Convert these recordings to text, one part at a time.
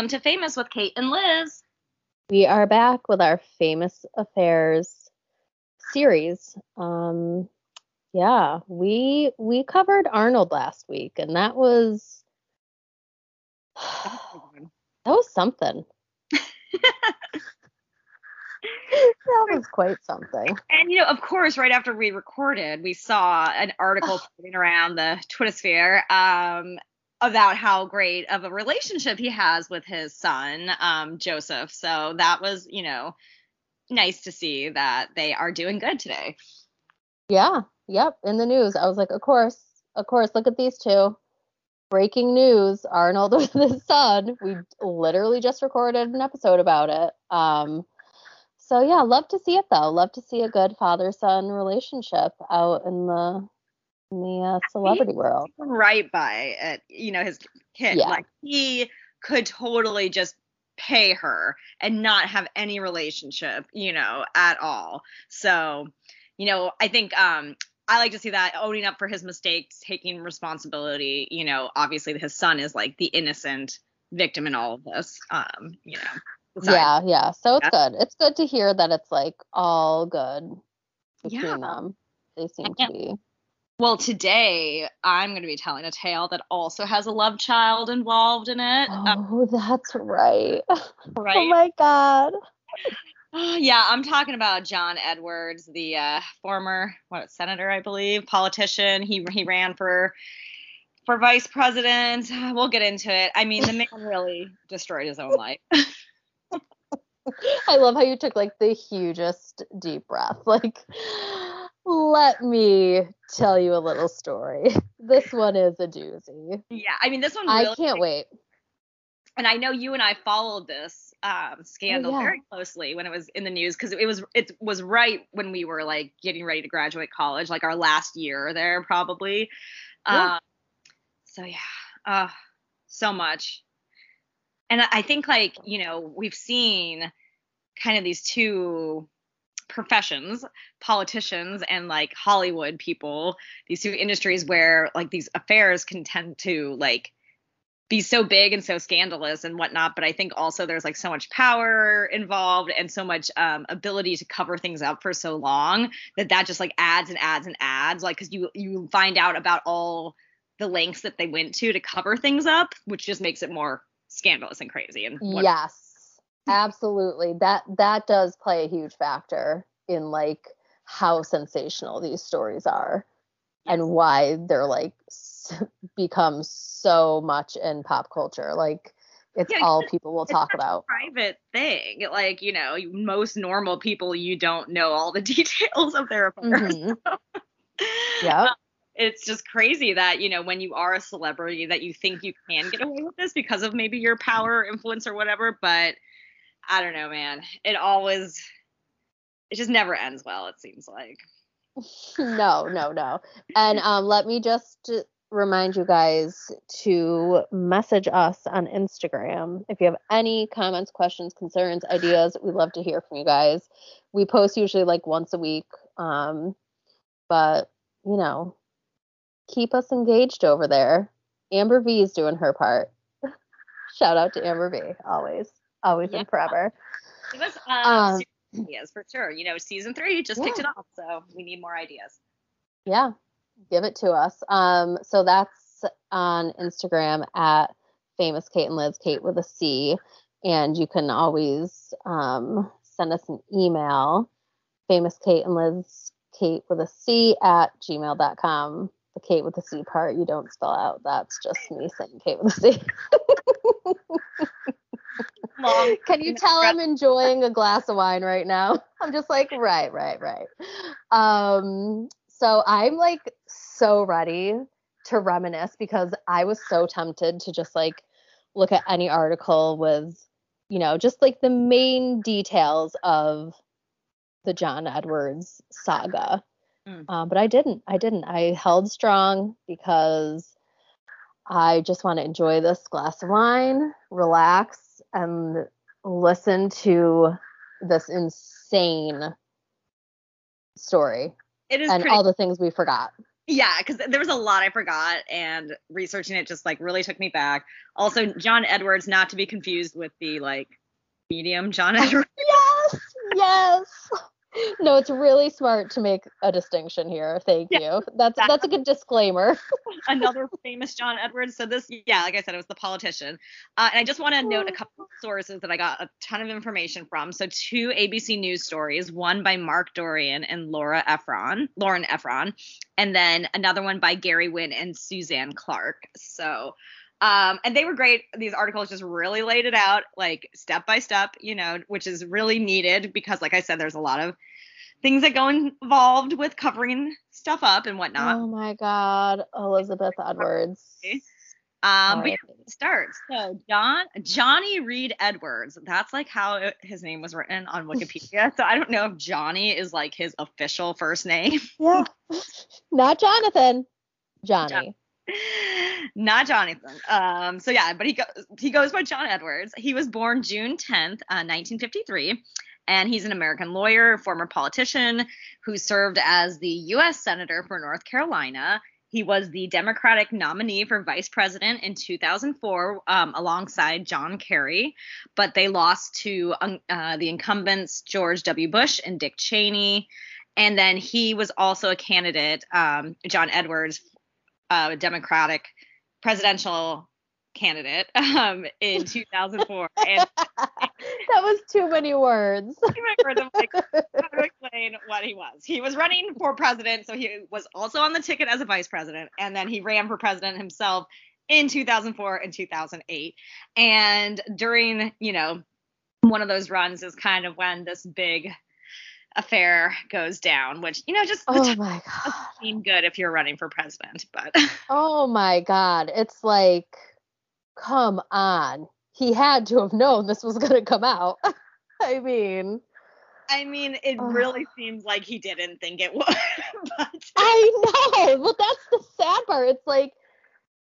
Welcome to Famous with Kate and Liz. We are back with our Famous Affairs series. Um, yeah, we we covered Arnold last week, and that was that was something. that was quite something. And you know, of course, right after we recorded, we saw an article floating around the Twitter sphere um, about how great of a relationship he has with his son, um, Joseph. So that was, you know, nice to see that they are doing good today. Yeah. Yep. In the news, I was like, of course, of course. Look at these two. Breaking news: Arnold with his son. We literally just recorded an episode about it. Um, so yeah, love to see it though. Love to see a good father-son relationship out in the in the uh, celebrity world. Right by it, you know, his kid. Yeah. Like he could totally just pay her and not have any relationship, you know, at all. So, you know, I think um I like to see that owning up for his mistakes, taking responsibility, you know, obviously his son is like the innocent victim in all of this. Um, you know. Yeah, yeah. So it's yeah. good. It's good to hear that it's like all good between yeah. them. They seem to be. Well, today I'm going to be telling a tale that also has a love child involved in it. Um, oh, that's right. Right. Oh my God. yeah, I'm talking about John Edwards, the uh, former what senator, I believe, politician. He he ran for for vice president. We'll get into it. I mean, the man really destroyed his own life. I love how you took like the hugest deep breath. Like let me tell you a little story. This one is a doozy. Yeah, I mean, this one. Really I can't wait. And I know you and I followed this um, scandal oh, yeah. very closely when it was in the news because it was it was right when we were like getting ready to graduate college, like our last year there probably. Yeah. Um, so yeah, uh, so much. And I think like you know we've seen kind of these two professions, politicians and like Hollywood people, these two industries where like these affairs can tend to like be so big and so scandalous and whatnot. But I think also there's like so much power involved and so much um, ability to cover things up for so long that that just like adds and adds and adds. Like, cause you you find out about all the lengths that they went to to cover things up, which just makes it more scandalous and crazy. And yes, Absolutely. That that does play a huge factor in like how sensational these stories are and why they're like become so much in pop culture. Like it's yeah, all people will talk about. private thing. Like, you know, most normal people you don't know all the details of their affairs. Mm-hmm. yeah. Um, it's just crazy that, you know, when you are a celebrity that you think you can get away with this because of maybe your power, influence or whatever, but I don't know, man. It always it just never ends well, it seems like. no, no, no. And um let me just remind you guys to message us on Instagram if you have any comments, questions, concerns, ideas. We love to hear from you guys. We post usually like once a week. Um but, you know, keep us engaged over there. Amber V is doing her part. Shout out to Amber V always always yeah. and forever. Give us uh, um, ideas for sure. You know, season three just yeah. kicked it off, so we need more ideas. Yeah, give it to us. Um, so that's on Instagram at famous Kate and Liz, Kate with a C, and you can always um, send us an email, famous Kate and Liz, Kate with a C at gmail.com. The Kate with the C part you don't spell out. That's just me saying Kate with a C. Mom, can you tell I'm enjoying a glass of wine right now? I'm just like, right, right, right. Um, so I'm like so ready to reminisce because I was so tempted to just like look at any article with, you know, just like the main details of the John Edwards saga. Mm. Um, but I didn't. I didn't. I held strong because I just want to enjoy this glass of wine, relax, and listen to this insane story it is and pretty- all the things we forgot. Yeah, because there was a lot I forgot, and researching it just like really took me back. Also, John Edwards, not to be confused with the like medium John Edwards. yes, yes. no, it's really smart to make a distinction here. Thank yeah, you. That's exactly. that's a good disclaimer. Another famous John Edwards. So this, yeah, like I said, it was the politician. Uh, and I just want to note a couple of sources that I got a ton of information from. So two ABC News stories, one by Mark Dorian and Laura Effron, Lauren Effron, and then another one by Gary Wynn and Suzanne Clark. So um, and they were great. These articles just really laid it out, like step by step, you know, which is really needed because, like I said, there's a lot of things that go involved with covering stuff up and whatnot. Oh my God, Elizabeth Edwards. Um, but start. So John Johnny Reid Edwards. That's like how it, his name was written on Wikipedia. so I don't know if Johnny is like his official first name. Yeah, not Jonathan. Johnny. John- not Jonathan. Um, so yeah, but he goes he goes by John Edwards. He was born June 10th, uh, 1953, and he's an American lawyer, former politician who served as the U.S. senator for North Carolina. He was the Democratic nominee for vice president in 2004 um, alongside John Kerry, but they lost to um, uh, the incumbents George W. Bush and Dick Cheney. And then he was also a candidate, um, John Edwards, uh, Democratic presidential candidate um, in 2004. and that was too many words. too many words. I'm like, how to explain what he was? He was running for president, so he was also on the ticket as a vice president, and then he ran for president himself in 2004 and 2008. And during, you know, one of those runs is kind of when this big affair goes down, which you know just oh my god seem good if you're running for president, but oh my god, it's like come on, he had to have known this was gonna come out. I mean. I mean, it oh. really seems like he didn't think it would. but... I know. Well, that's the sad part. It's like,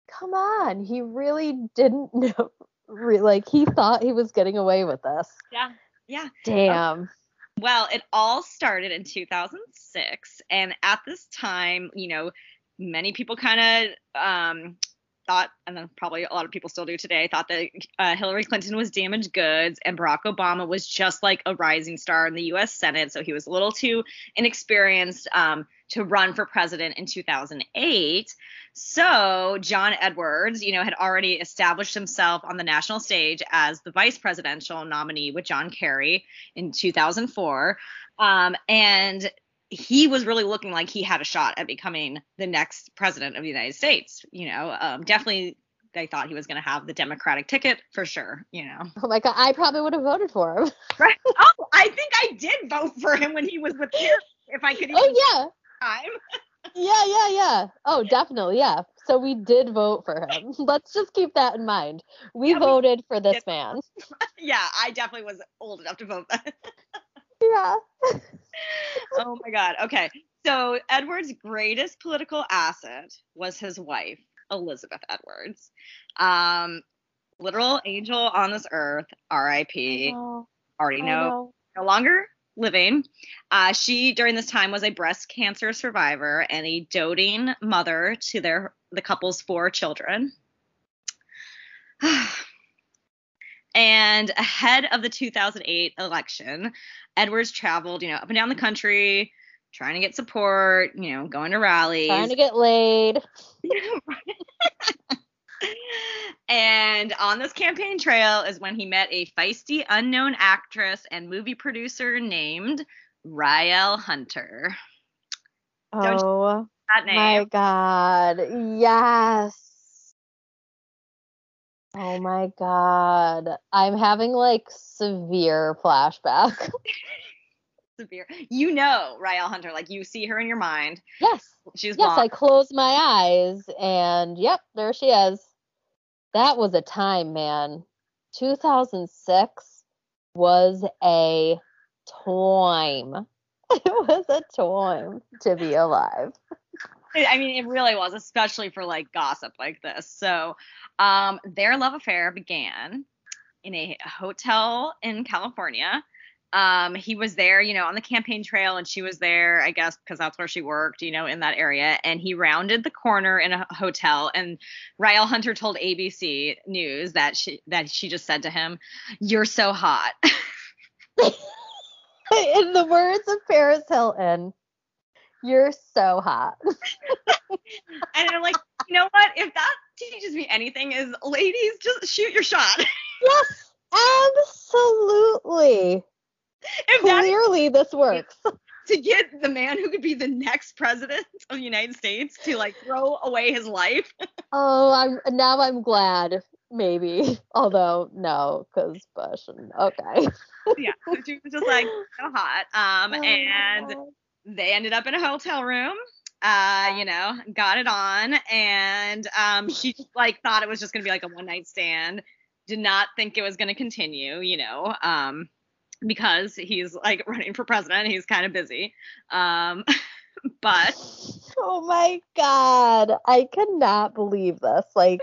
come on, he really didn't know. Like he thought he was getting away with this. Yeah. Yeah. Damn. Well, it all started in 2006. And at this time, you know, many people kind of um, thought, and then probably a lot of people still do today, thought that uh, Hillary Clinton was damaged goods and Barack Obama was just like a rising star in the US Senate. So he was a little too inexperienced um, to run for president in 2008. So John Edwards, you know, had already established himself on the national stage as the vice presidential nominee with John Kerry in 2004. Um, and he was really looking like he had a shot at becoming the next president of the United States. You know, um, definitely they thought he was going to have the Democratic ticket for sure. You know. Oh my God, I probably would have voted for him. right. Oh, I think I did vote for him when he was with Kerry. If I could. oh yeah. Time. yeah, yeah, yeah. Oh, definitely, yeah. So we did vote for him. Let's just keep that in mind. We yeah, voted we for this did. man. yeah, I definitely was old enough to vote. yeah. oh my God. Okay. So Edward's greatest political asset was his wife, Elizabeth Edwards. Um, literal angel on this earth, R.I.P. Already know, know, no longer living. Uh, she during this time was a breast cancer survivor and a doting mother to their the couple's four children. and ahead of the 2008 election, Edwards traveled, you know, up and down the country, trying to get support, you know, going to rallies, trying to get laid. and on this campaign trail is when he met a feisty unknown actress and movie producer named Rielle Hunter. Oh my god. Yes. Oh my god. I'm having like severe flashback. severe. You know Rielle Hunter, like you see her in your mind. Yes. She's Yes, I close my eyes and yep, there she is. That was a time, man. 2006 was a time. It was a time to be alive. I mean, it really was, especially for like gossip like this. So, um, their love affair began in a hotel in California. Um, he was there, you know, on the campaign trail, and she was there, I guess, because that's where she worked, you know, in that area. And he rounded the corner in a hotel, and Rielle Hunter told ABC News that she that she just said to him, "You're so hot." in the words of Paris Hilton, "You're so hot." and I'm like, you know what? If that teaches me anything, is ladies, just shoot your shot. yes, absolutely if Clearly, this works. To get the man who could be the next president of the United States to like throw away his life. oh, I'm now I'm glad. Maybe, although no, because Bush. And, okay. yeah, so she was just like so hot. Um, oh, and they ended up in a hotel room uh, you know, got it on, and um, she just like thought it was just gonna be like a one night stand. Did not think it was gonna continue, you know. Um, because he's like running for president. He's kind of busy. Um, but oh my god, I cannot believe this. Like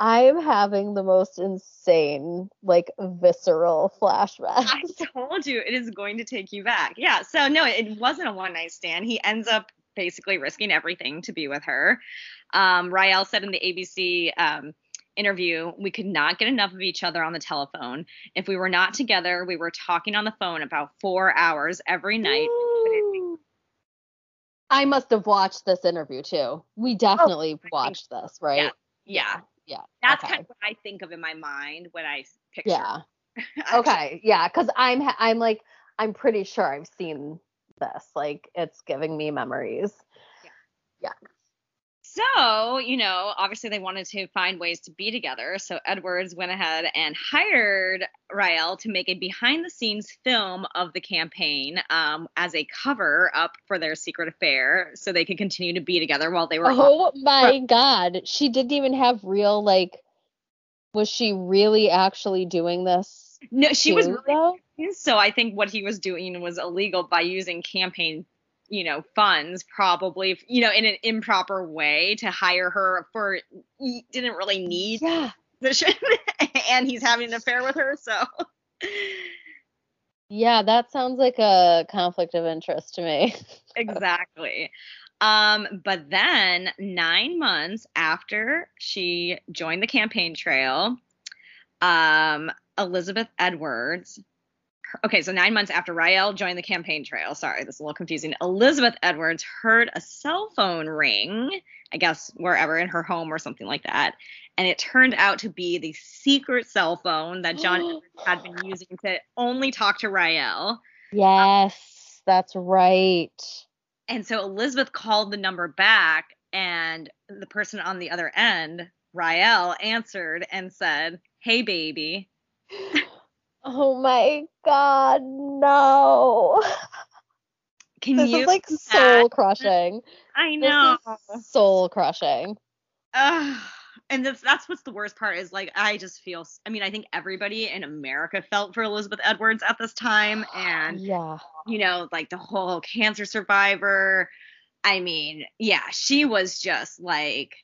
I'm having the most insane, like visceral flashbacks. I told you it is going to take you back. Yeah. So no, it wasn't a one night stand. He ends up basically risking everything to be with her. Um, Rielle said in the ABC um, interview, we could not get enough of each other on the telephone. If we were not together, we were talking on the phone about four hours every night. I must have watched this interview too. We oh, definitely oh, watched this, right? Yeah. Yeah. yeah. That's okay. kind of what I think of in my mind when I picture. Yeah. okay. Yeah. Cause I'm, I'm like, I'm pretty sure I've seen this. Like it's giving me memories. Yeah. Yeah. So, you know, obviously they wanted to find ways to be together. So Edwards went ahead and hired Rielle to make a behind the scenes film of the campaign um, as a cover up for their secret affair so they could continue to be together while they were. Oh my God. She didn't even have real, like, was she really actually doing this? No, she too, was really. So I think what he was doing was illegal by using campaign you know funds probably you know in an improper way to hire her for he didn't really need yeah. position and he's having an affair with her so. Yeah that sounds like a conflict of interest to me. Exactly. Um but then 9 months after she joined the campaign trail um Elizabeth Edwards okay, so nine months after Rielle joined the campaign trail, sorry, this is a little confusing. Elizabeth Edwards heard a cell phone ring, I guess wherever in her home or something like that. And it turned out to be the secret cell phone that John Edwards had been using to only talk to Rielle. Yes, that's right. And so Elizabeth called the number back, and the person on the other end, Rielle, answered and said, Hey, baby. Oh my god, no. Can this is like soul crushing. I know. soul crushing. Uh, and that's that's what's the worst part is like I just feel I mean I think everybody in America felt for Elizabeth Edwards at this time and yeah. You know, like the whole cancer survivor. I mean, yeah, she was just like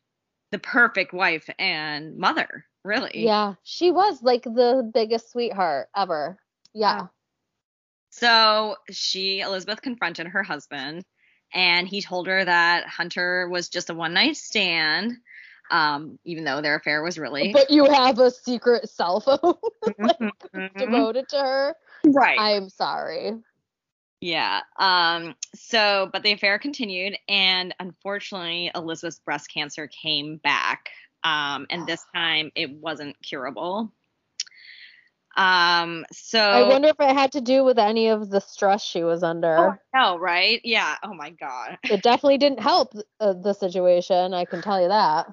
the perfect wife and mother Really? Yeah, she was like the biggest sweetheart ever. Yeah. So she, Elizabeth, confronted her husband, and he told her that Hunter was just a one night stand, um, even though their affair was really. But you have a secret cell phone like, mm-hmm. devoted to her. Right. I'm sorry. Yeah. Um. So, but the affair continued, and unfortunately, Elizabeth's breast cancer came back um, and this time it wasn't curable. Um, so I wonder if it had to do with any of the stress she was under. Oh, no, right? Yeah. Oh my god. It definitely didn't help uh, the situation. I can tell you that.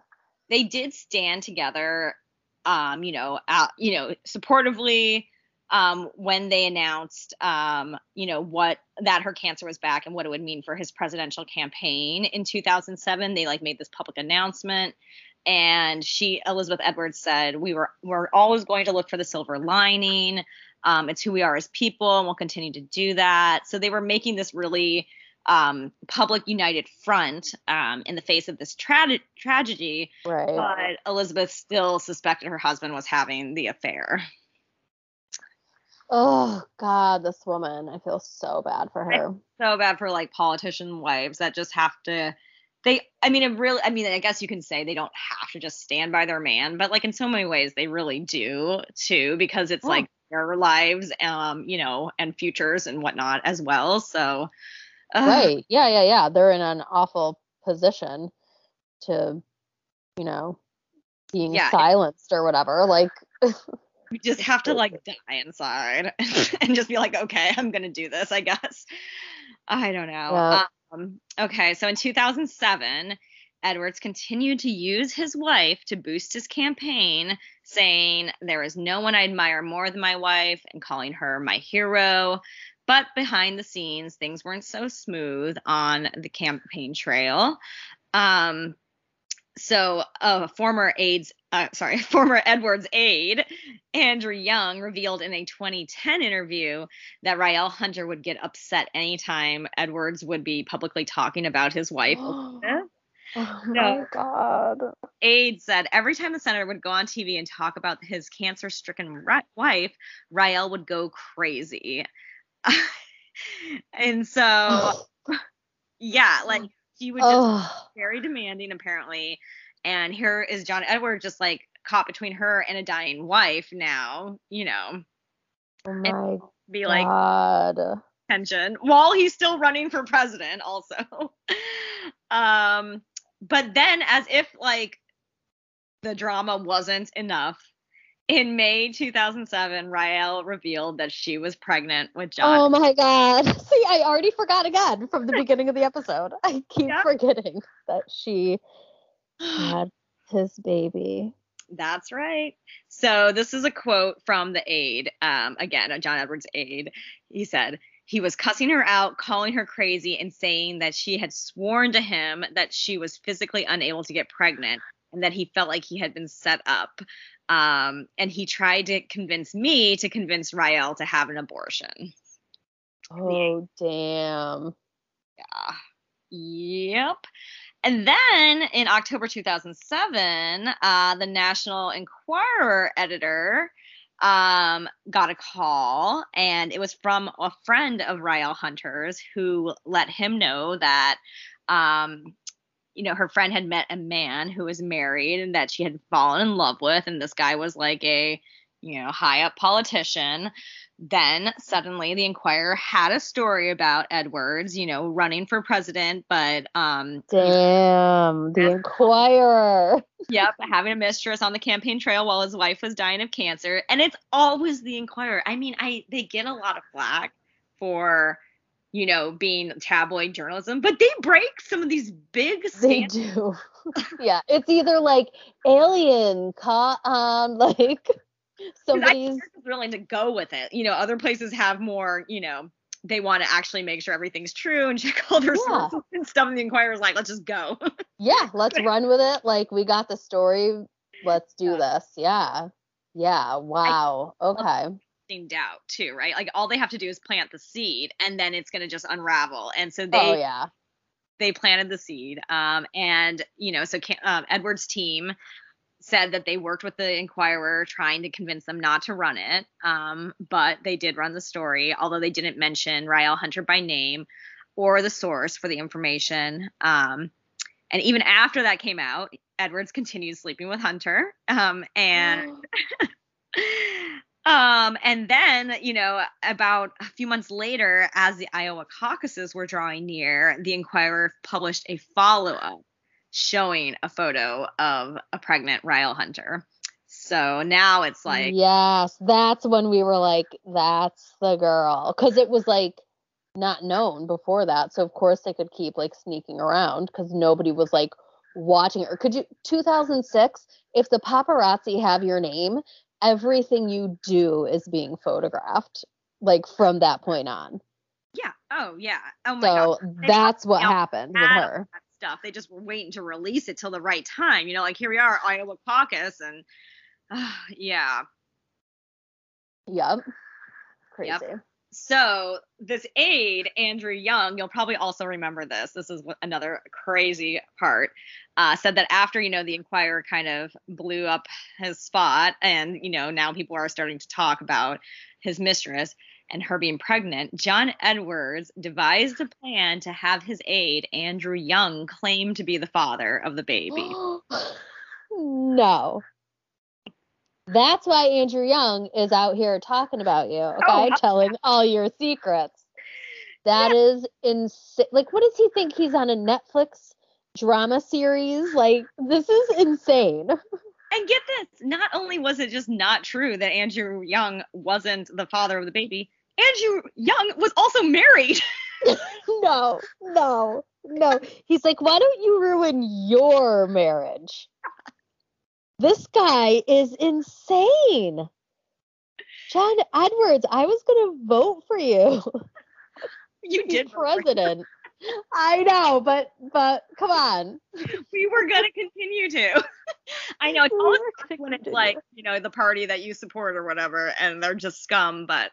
They did stand together, um, you know, out, you know, supportively um, when they announced, um, you know, what that her cancer was back and what it would mean for his presidential campaign in 2007. They like made this public announcement and she Elizabeth Edwards said we were we're always going to look for the silver lining. Um, it's who we are as people, and we'll continue to do that. So they were making this really um, public united front um, in the face of this tra- tragedy. Right. But Elizabeth still suspected her husband was having the affair. Oh God, this woman. I feel so bad for her. So bad for like politician wives that just have to they I mean it really I mean I guess you can say they don't have to just stand by their man, but like in so many ways they really do too, because it's like their lives, um, you know, and futures and whatnot as well. So uh, Right. Yeah, yeah, yeah. They're in an awful position to, you know, being yeah, silenced or whatever. Like you just have to like die inside and just be like, okay, I'm gonna do this, I guess. I don't know. Yeah. Um, okay, so in 2007, Edwards continued to use his wife to boost his campaign, saying, There is no one I admire more than my wife, and calling her my hero. But behind the scenes, things weren't so smooth on the campaign trail. Um, so a former aides uh, sorry former edwards aide andrew young revealed in a 2010 interview that rielle hunter would get upset anytime edwards would be publicly talking about his wife Oh my God. Aide said every time the senator would go on TV and talk about his cancer stricken wife, Rielle would go crazy. and so, yeah, like he would just oh. very demanding apparently. And here is John Edward just like caught between her and a dying wife now, you know. Oh my be like God. tension while he's still running for president also. um but then as if like the drama wasn't enough in May 2007, Rielle revealed that she was pregnant with John. Oh my God. See, I already forgot again from the beginning of the episode. I keep forgetting that she had his baby. That's right. So this is a quote from the aide. Um, again, John Edwards' aide. He said, he was cussing her out, calling her crazy, and saying that she had sworn to him that she was physically unable to get pregnant and that he felt like he had been set up. Um, and he tried to convince me to convince Rielle to have an abortion. Oh, damn. Yeah. Yep. And then in October 2007, uh, the National Enquirer editor um, got a call, and it was from a friend of Rielle Hunter's who let him know that um, you know, her friend had met a man who was married and that she had fallen in love with, and this guy was like a, you know, high up politician. Then suddenly the Enquirer had a story about Edwards, you know, running for president, but um Damn, the Enquirer. yep, having a mistress on the campaign trail while his wife was dying of cancer. And it's always the Enquirer. I mean, I they get a lot of flack for you know, being tabloid journalism, but they break some of these big standards. They do. yeah, it's either like alien caught on like somebody's willing to go with it. You know, other places have more, you know, they want to actually make sure everything's true and check all their yeah. sources and stuff. And the Enquirer's like, let's just go. yeah, let's run with it. Like we got the story. Let's do yeah. this. Yeah. Yeah. Wow. I, okay doubt too, right? Like all they have to do is plant the seed and then it's going to just unravel. And so they, oh, yeah. they planted the seed. Um, and you know, so um, Edward's team said that they worked with the Enquirer trying to convince them not to run it. Um, but they did run the story, although they didn't mention Rielle Hunter by name or the source for the information. Um, and even after that came out, Edwards continued sleeping with Hunter. Um, and Um, and then, you know, about a few months later, as the Iowa caucuses were drawing near, the Enquirer published a follow up showing a photo of a pregnant Rielle Hunter. So now it's like. Yes, that's when we were like, that's the girl. Because it was like not known before that. So, of course, they could keep like sneaking around because nobody was like watching her. Could you, 2006, if the paparazzi have your name, everything you do is being photographed like from that point on. Yeah. Oh yeah. Oh my so God. that's what happened with her. Stuff. They just were waiting to release it till the right time. You know, like here we are, Iowa caucus, and uh, yeah. Yep. Crazy. Yep. so this aide, Andrew Young, you'll probably also remember this. This is another crazy part. Uh, said that after you know the Enquirer kind of blew up his spot, and you know now people are starting to talk about his mistress and her being pregnant. John Edwards devised a plan to have his aide Andrew Young claim to be the father of the baby. no. That's why Andrew Young is out here talking about you, oh, okay? Oh, Telling all your secrets. That yeah. is insane. Like, what does he think? He's on a Netflix drama series? Like, this is insane. And get this, not only was it just not true that Andrew Young wasn't the father of the baby, Andrew Young was also married. no, no, no. He's like, why don't you ruin your marriage? This guy is insane. John Edwards, I was gonna vote for you. You did president. I know, but but come on. We were gonna continue to. I know it's always when it's like, you know, the party that you support or whatever, and they're just scum. But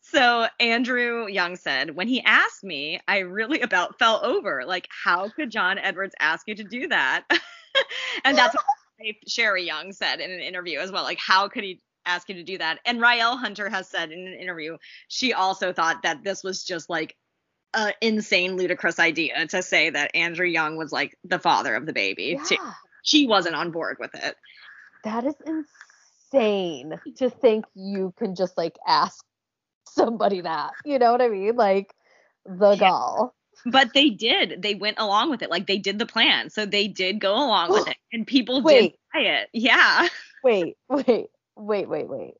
so Andrew Young said, when he asked me, I really about fell over. Like, how could John Edwards ask you to do that? and that's what Cheri Young said in an interview as well. Like, how could he ask you to do that? And Rielle Hunter has said in an interview, she also thought that this was just like an insane, ludicrous idea to say that Andrew Young was like the father of the baby. Yeah. She, she wasn't on board with it. That is insane to think you can just like ask somebody that. You know what I mean? Like the yeah. gall. But they did. They went along with it. Like they did the plan. So they did go along with it. And people wait. did buy it. Yeah. Wait, wait, wait, wait, wait.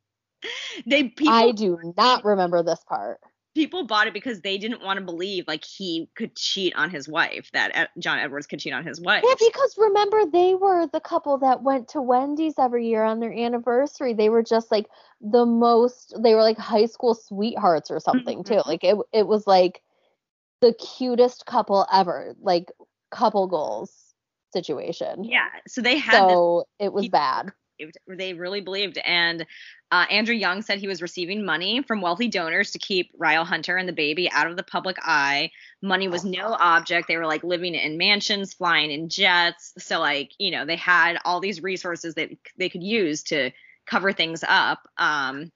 They people I do not remember this part people bought it because they didn't want to believe like he could cheat on his wife that John Edwards could cheat on his wife. Yeah, because remember they were the couple that went to Wendy's every year on their anniversary. They were just like the most they were like high school sweethearts or something mm-hmm. too. Like it it was like the cutest couple ever. Like couple goals situation. Yeah. So they had So this, it was he, bad they really believed. And uh, Andrew Young said he was receiving money from wealthy donors to keep Rielle Hunter and the baby out of the public eye. Money was no object. They were like living in mansions, flying in jets. So, like, you know, they had all these resources that they could use to cover things up. Um,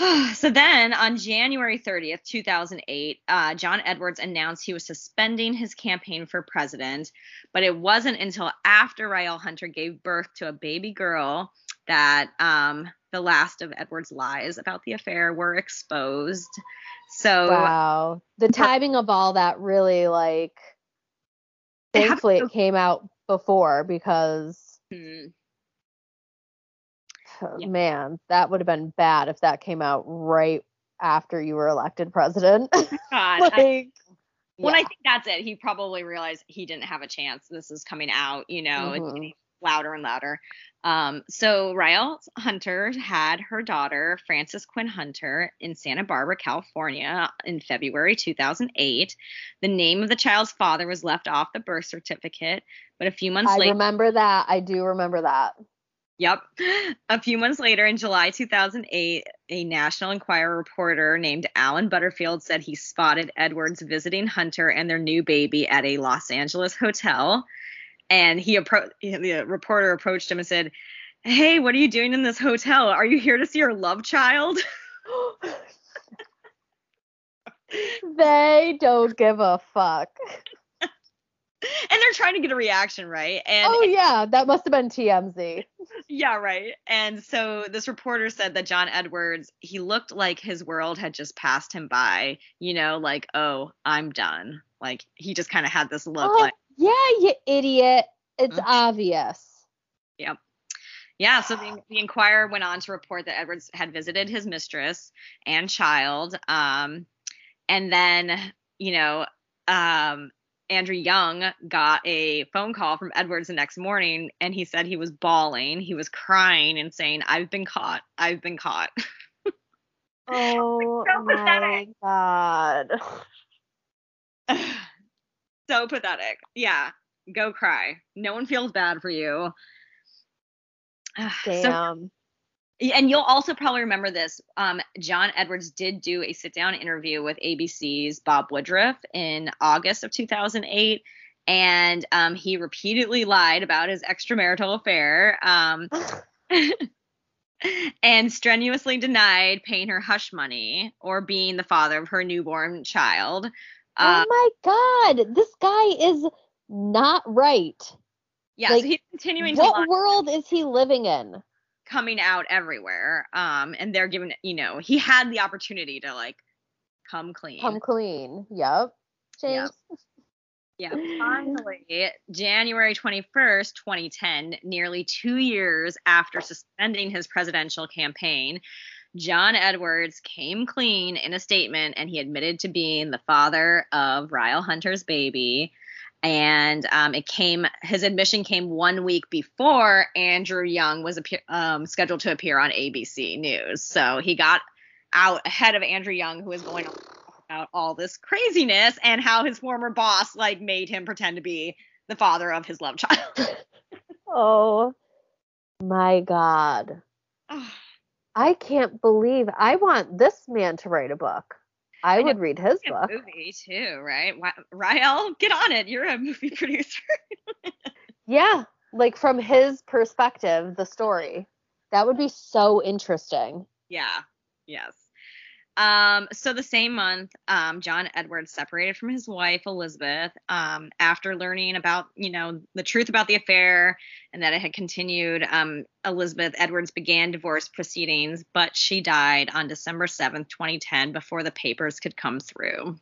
so then on January 30th, 2008, uh, John Edwards announced he was suspending his campaign for president, but it wasn't until after Rielle Hunter gave birth to a baby girl that um, the last of Edwards' lies about the affair were exposed. So wow, the timing of all that really like. Thankfully, it came out before because. Hmm yeah. man, that would have been bad if that came out right after you were elected president. God, like, I, well, yeah. I think that's it. He probably realized he didn't have a chance. This is coming out, you know, mm-hmm. louder and louder. Um, so Rielle Hunter had her daughter, Frances Quinn Hunter, in Santa Barbara, California in February 2008. The name of the child's father was left off the birth certificate, but a few months I later. I remember that. I do remember that. Yep. A few months later, in July 2008, a National Enquirer reporter named Alan Butterfield said he spotted Edwards visiting Hunter and their new baby at a Los Angeles hotel. And he appro- the reporter approached him and said, Hey, what are you doing in this hotel? Are you here to see your love child? they don't give a fuck and they're trying to get a reaction, right? And oh yeah, that must have been TMZ. Yeah, right. And so this reporter said that John Edwards, he looked like his world had just passed him by. You know, like oh, I'm done. Like he just kind of had this look. Oh, like yeah, you idiot. It's mm-hmm. obvious. Yep. Yeah, so the, the Enquirer went on to report that Edwards had visited his mistress and child. Um, and then, you know, um, Andrew Young got a phone call from Edwards the next morning and he said he was bawling. He was crying and saying, I've been caught. I've been caught. Oh so my God. so pathetic. Yeah. Go cry. No one feels bad for you. Damn. So, and you'll also probably remember this. Um, John Edwards did do a sit down interview with ABC's Bob Woodruff in August of 2008. And um, he repeatedly lied about his extramarital affair um, and strenuously denied paying her hush money or being the father of her newborn child. Uh, oh my God, this guy is not right. Yeah, like, so he's continuing what world is he living in? Coming out everywhere. Um, and they're giving, you know, he had the opportunity to like come clean. Come clean. Yep. James. Yep. Yeah, finally, January 21st, 2010, nearly two years after suspending his presidential campaign, John Edwards came clean in a statement and he admitted to being the father of Rielle Hunter's baby and um, it came his admission came one week before andrew young was appear, um, scheduled to appear on abc news. So he got out ahead of andrew young who was going on about all this craziness and how his former boss like made him pretend to be the father of his love child. Oh my god. I can't believe i want this man to write a book I would read his book. Movie too, right? Rielle, get on it. You're a movie producer. yeah, like from his perspective, the story. That would be so interesting. Yeah. Yes. Um, so the same month, um, John Edwards separated from his wife Elizabeth um, after learning about, you know, the truth about the affair and that it had continued. Um, Elizabeth Edwards began divorce proceedings, but she died on December 7th, 2010, before the papers could come through.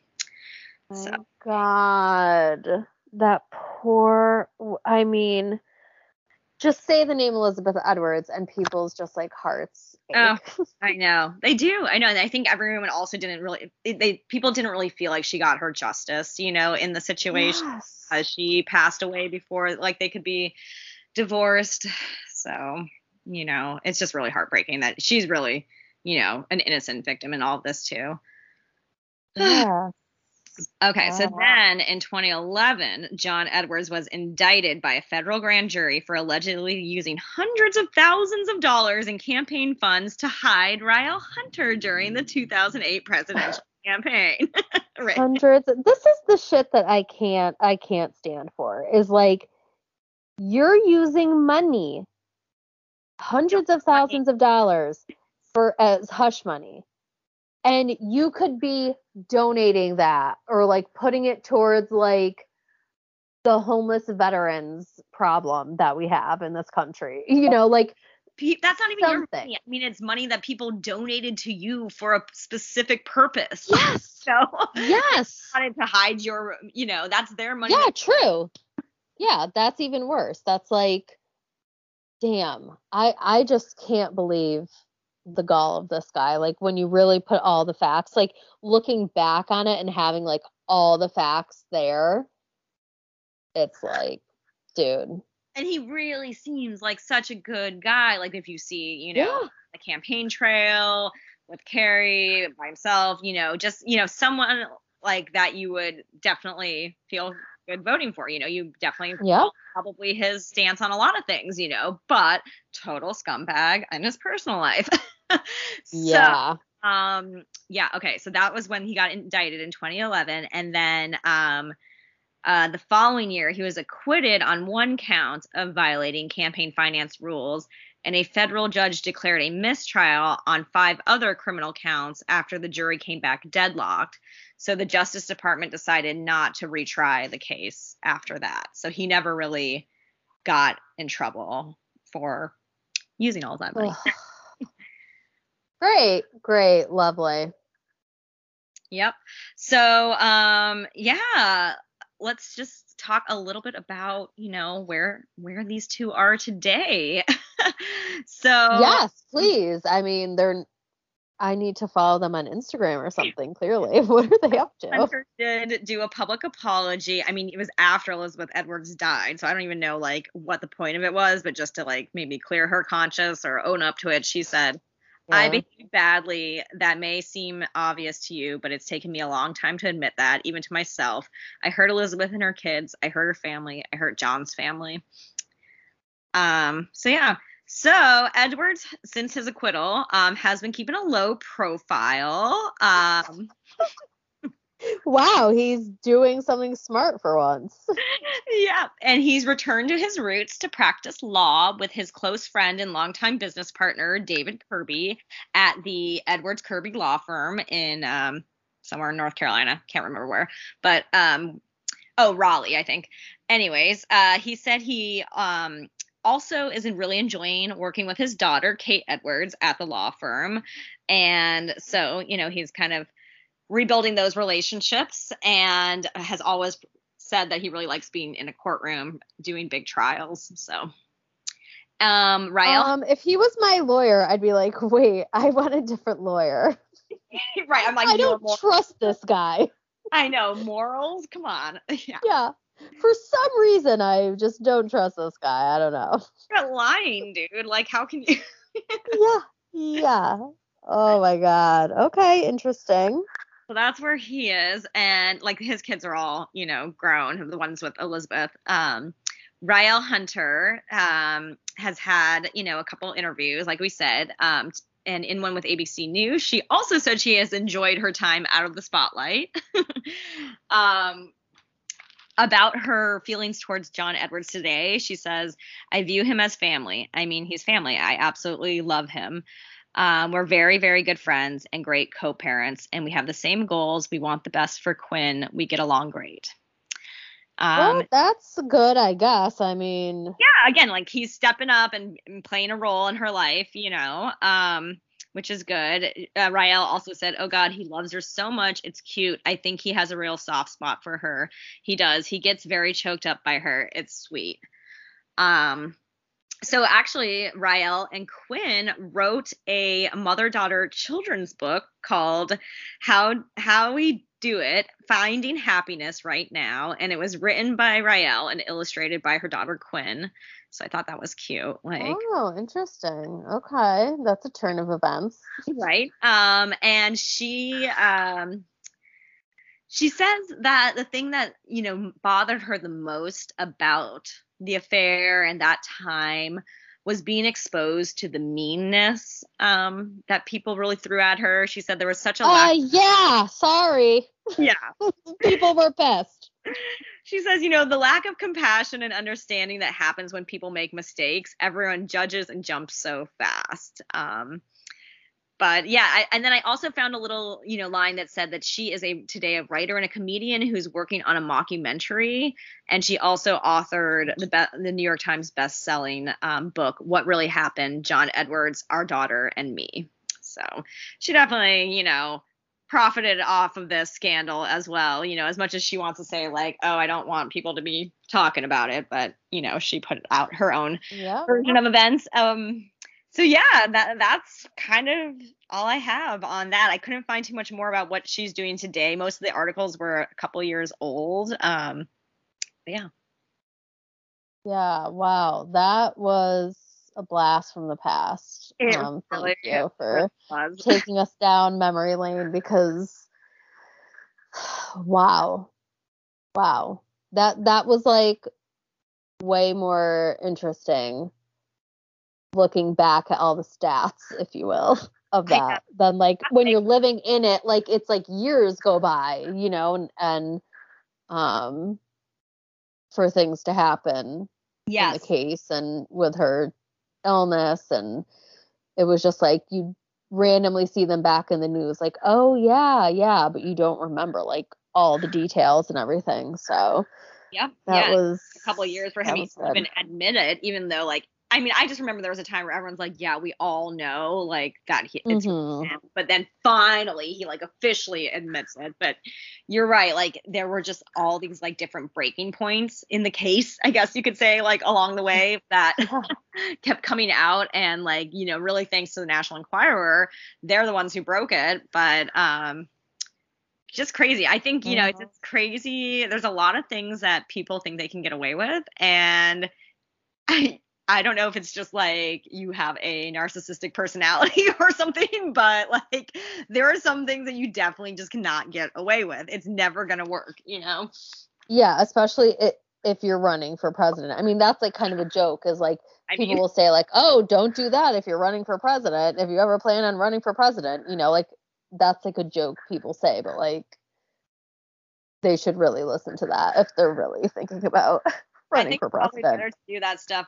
Oh so. God, that poor. I mean, just say the name Elizabeth Edwards and people's just like hearts. Oh, I know they do. I know. And I think everyone also didn't really. They people didn't really feel like she got her justice, you know, in the situation yes. as she passed away before like they could be divorced. So you know, it's just really heartbreaking that she's really, you know, an innocent victim in all of this too. Yeah. Okay, so oh, then in 2011, John Edwards was indicted by a federal grand jury for allegedly using hundreds of thousands of dollars in campaign funds to hide Rielle Hunter during the 2008 presidential campaign. right. Hundreds. This is the shit that I can't I can't stand for. Is like you're using money, hundreds of thousands of dollars for as hush money and you could be donating that or like putting it towards like the homeless veterans problem that we have in this country you know like that's not even something. your money. I mean, it's money that people donated to you for a specific purpose. Yes. So yes, wanted to hide your, you know, that's their money. Yeah, true. Yeah, that's even worse. That's like, damn. I I just can't believe the gall of this guy. Like when you really put all the facts, like looking back on it and having like all the facts there, it's like, dude. And he really seems like such a good guy. Like if you see, you know, yeah. the campaign trail with Kerry by himself, you know, just, you know, someone like that you would definitely feel good voting for. You know, you definitely yeah. probably his stance on a lot of things, you know, but total scumbag in his personal life. yeah. um yeah, okay. So that was when he got indicted in 2011 and then um uh, the following year, he was acquitted on one count of violating campaign finance rules, and a federal judge declared a mistrial on five other criminal counts after the jury came back deadlocked. So the Justice Department decided not to retry the case after that. So he never really got in trouble for using all that money. Great, great, lovely. Yep. So, um, yeah, let's just talk a little bit about, you know, where where these two are today. so Yes, please. I mean, they're I need to follow them on Instagram or something, clearly. What are they up to? Hunter did do a public apology. I mean, it was after Elizabeth Edwards died, so I don't even know like what the point of it was, but just to like maybe clear her conscience or own up to it, she said, yeah. I behaved badly. That may seem obvious to you, but it's taken me a long time to admit that, even to myself. I hurt Elizabeth and her kids. I hurt her family. I hurt John's family. Um, so yeah. So Edwards, since his acquittal, um, has been keeping a low profile. Um, wow, he's doing something smart for once. yeah, and he's returned to his roots to practice law with his close friend and longtime business partner David Kirby at the Edwards Kirby Law Firm in um, somewhere in North Carolina. Can't remember where, but um, oh Raleigh, I think. Anyways, uh, he said he um, also isn't really enjoying working with his daughter Cate Edwards at the law firm, and so you know he's kind of rebuilding those relationships and has always said that he really likes being in a courtroom doing big trials. So, um, Rielle. Um, if he was my lawyer, I'd be like, wait, I want a different lawyer. right. I'm like, I don't trust this guy. I know morals. Come on. Yeah. Yeah. For some reason, I just don't trust this guy. I don't know. You're lying, dude. Like, how can you? yeah. Yeah. Oh my God. Okay. Interesting. So that's where he is. And like his kids are all, you know, grown, the ones with Elizabeth. Um, Rielle Hunter um, has had, you know, a couple interviews, like we said, um, and in one with ABC News, she also said she has enjoyed her time out of the spotlight. um, about her feelings towards John Edwards today, she says, I view him as family. I mean, he's family. I absolutely love him. Um, we're very, very good friends and great co parents, and we have the same goals. We want the best for Quinn. We get along great. Um, well, that's good, I guess. I mean, yeah, again, like he's stepping up and, and playing a role in her life, you know, um, which is good. Uh, Rielle also said, Oh God, he loves her so much. It's cute. I think he has a real soft spot for her. He does. He gets very choked up by her. It's sweet. Um, so actually Rielle and Quinn wrote a mother-daughter children's book called How How We Do It: Finding Happiness Right Now and it was written by Rielle and illustrated by her daughter Quinn. So I thought that was cute. Like Oh, interesting. Okay. That's a turn of events. Right. Um and she um she says that the thing that, you know, bothered her the most about the affair and that time was being exposed to the meanness um, that people really threw at her. She said there was such a lack. Uh, yeah, sorry. Yeah. people were pissed. She says, you know, the lack of compassion and understanding that happens when people make mistakes, everyone judges and jumps so fast. Um, but yeah I, and then i also found a little you know line that said that she is a today a writer and a comedian who's working on a mockumentary. And she also authored the be- the new york times best-selling um, book what really happened john edwards our daughter and me. So she definitely you know profited off of this scandal as well. You know as much as she wants to say like oh i don't want people to be talking about it but you know she put out her own yeah. version of events. Um so yeah, that that's kind of all I have on that. I couldn't find too much more about what she's doing today. Most of the articles were a couple years old. Um, yeah. Yeah. Wow, that was a blast from the past. Um, thank you for taking us down memory lane because, wow, wow, that that was like way more interesting looking back at all the stats, if you will, of that than like when you're living in it, like it's like years go by, you know, and, and um for things to happen yes. in the case and with her illness and it was just like you randomly see them back in the news like oh yeah yeah but you don't remember like all the details and everything so yeah that yeah. was a couple years for him to even admit it even though like I mean, I just remember there was a time where everyone's like, "Yeah, we all know, like that." He, it's mm-hmm. but then finally, he like officially admits it. But you're right, like there were just all these like different breaking points in the case, I guess you could say, like along the way that kept coming out, and like you know, really thanks to the National Enquirer, they're the ones who broke it. But um, just crazy. I think you know, it's, it's crazy. There's a lot of things that people think they can get away with, and I I don't know if it's just like you have a narcissistic personality or something, but like there are some things that you definitely just cannot get away with. It's never going to work, you know? Yeah, especially it if you're running for president. I mean, that's like kind of a joke is like I people mean, will say like, "Oh, don't do that if you're running for president. If you ever plan on running for president, you know, like that's like a joke people say, but like they should really listen to that if they're really thinking about I running think for it's probably better president. to do that stuff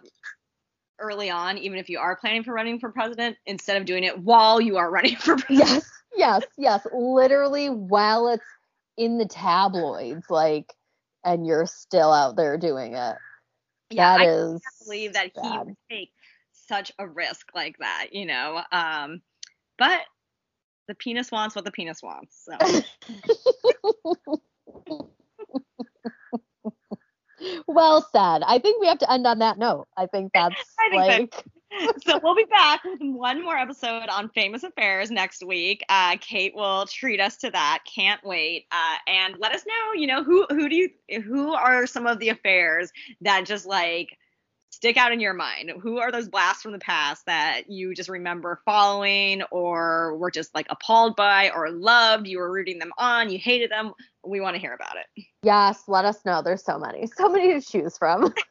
early on, even if you are planning for running for president, instead of doing it while you are running for president. Yes, yes, yes. Literally while it's in the tabloids, like, and you're still out there doing it. Yeah, That I is can't believe that he would take such a risk like that, you know. Um, but the penis wants what the penis wants. So well said. I think we have to end on that note. I think that's I think so. like so we'll be back with one more episode on famous affairs next week. Uh, Kate will treat us to that. Can't wait. Uh, and let us know, you know, who who do you who are some of the affairs that just like stick out in your mind? Who are those blasts from the past that you just remember following or were just like appalled by or loved? You were rooting them on, you hated them. We want to hear about it. yes, let us know. There's so many. So many to choose from.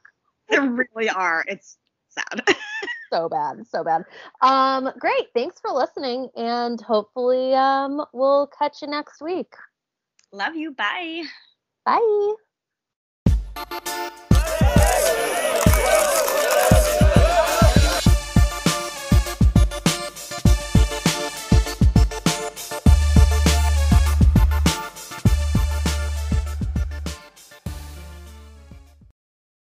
There really are. It's sad. so bad. So bad. Um, great. Thanks for listening and hopefully um we'll catch you next week. Love you. Bye. Bye.